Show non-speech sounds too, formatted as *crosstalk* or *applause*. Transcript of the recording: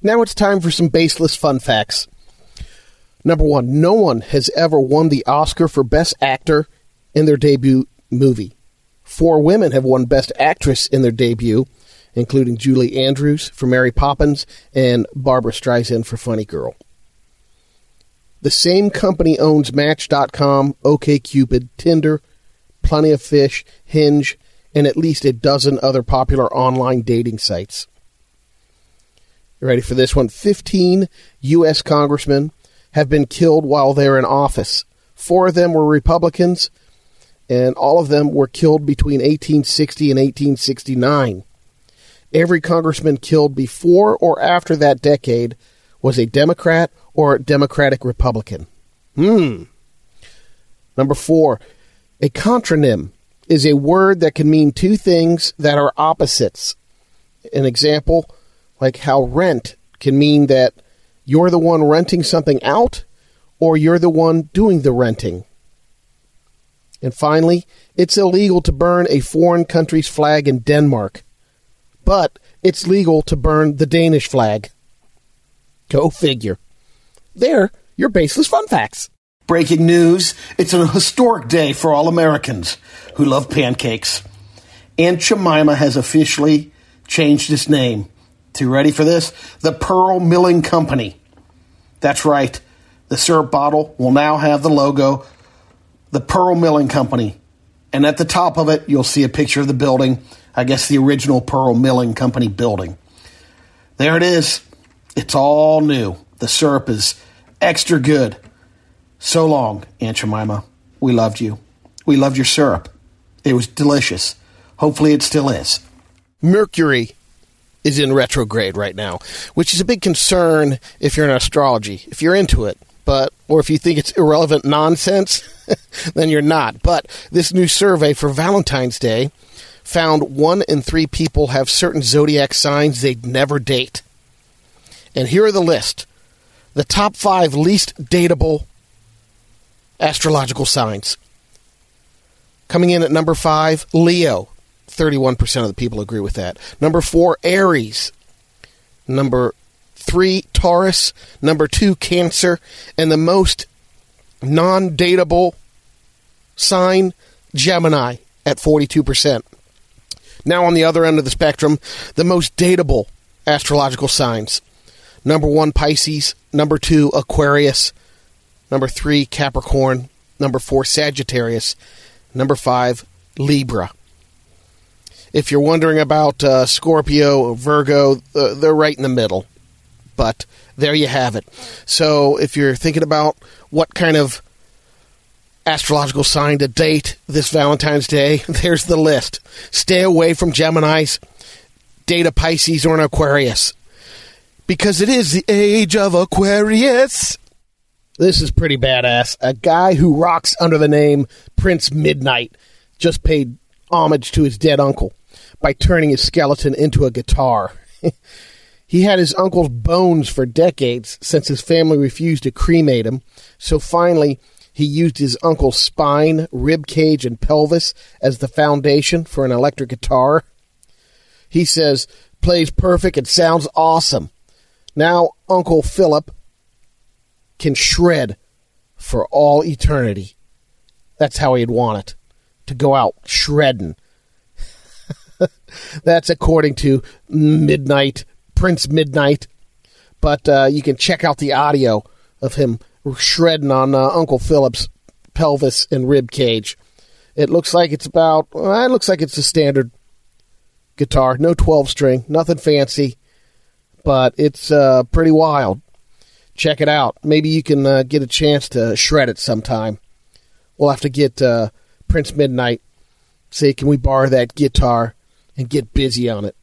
Now it's time for some baseless fun facts. Number one, no one has ever won the Oscar for Best Actor in their debut movie. Four women have won Best Actress in their debut, including Julie Andrews for Mary Poppins and Barbra Streisand for Funny Girl. The same company owns Match.com, OKCupid, Tinder, Plenty of Fish, Hinge, and at least a dozen other popular online dating sites. You ready for this one? 15 U.S. congressmen have been killed while they're in office. Four of them were Republicans, and all of them were killed between 1860 and 1869. Every congressman killed before or after that decade was a Democrat or Democratic Republican. Hmm. Number four, a contronym is a word that can mean two things that are opposites. An example, like how rent can mean that you're the one renting something out or you're the one doing the renting. And finally, it's illegal to burn a foreign country's flag in Denmark, but it's legal to burn the Danish flag. Go figure. There, your baseless fun facts. Breaking news it's a historic day for all Americans who love pancakes. Aunt Jemima has officially changed its name to, ready for this? The Pearl Milling Company. That's right. The syrup bottle will now have the logo, the Pearl Milling Company. And at the top of it, you'll see a picture of the building. I guess the original Pearl Milling Company building. There it is. It's all new. The syrup is extra good. So long, Aunt Jemima. We loved you. We loved your syrup. It was delicious. Hopefully, it still is. Mercury is in retrograde right now, which is a big concern if you're in astrology, if you're into it. But, or if you think it's irrelevant nonsense, *laughs* then you're not. But this new survey for Valentine's Day found one in three people have certain zodiac signs they'd never date. And here are the list the top five least dateable astrological signs. Coming in at number five, Leo. 31% of the people agree with that. Number four, Aries. Number three, Taurus. Number two, Cancer. And the most non dateable sign, Gemini, at 42%. Now, on the other end of the spectrum, the most dateable astrological signs. Number one, Pisces. Number two, Aquarius. Number three, Capricorn. Number four, Sagittarius. Number five, Libra. If you're wondering about uh, Scorpio, Virgo, uh, they're right in the middle. But there you have it. So if you're thinking about what kind of astrological sign to date this Valentine's Day, *laughs* there's the list. Stay away from Geminis, date a Pisces or an Aquarius. Because it is the age of Aquarius. This is pretty badass. A guy who rocks under the name Prince Midnight just paid homage to his dead uncle by turning his skeleton into a guitar. *laughs* he had his uncle's bones for decades since his family refused to cremate him, so finally he used his uncle's spine, rib cage, and pelvis as the foundation for an electric guitar. He says, plays perfect, and sounds awesome. Now Uncle Philip can shred for all eternity. That's how he'd want it to go out shredding. *laughs* That's according to Midnight, Prince Midnight. But uh, you can check out the audio of him shredding on uh, Uncle Philip's pelvis and rib cage. It looks like it's about, well, it looks like it's a standard guitar, no 12 string, nothing fancy, but it's uh, pretty wild check it out. Maybe you can uh, get a chance to shred it sometime. We'll have to get uh, Prince Midnight. Say, can we borrow that guitar and get busy on it?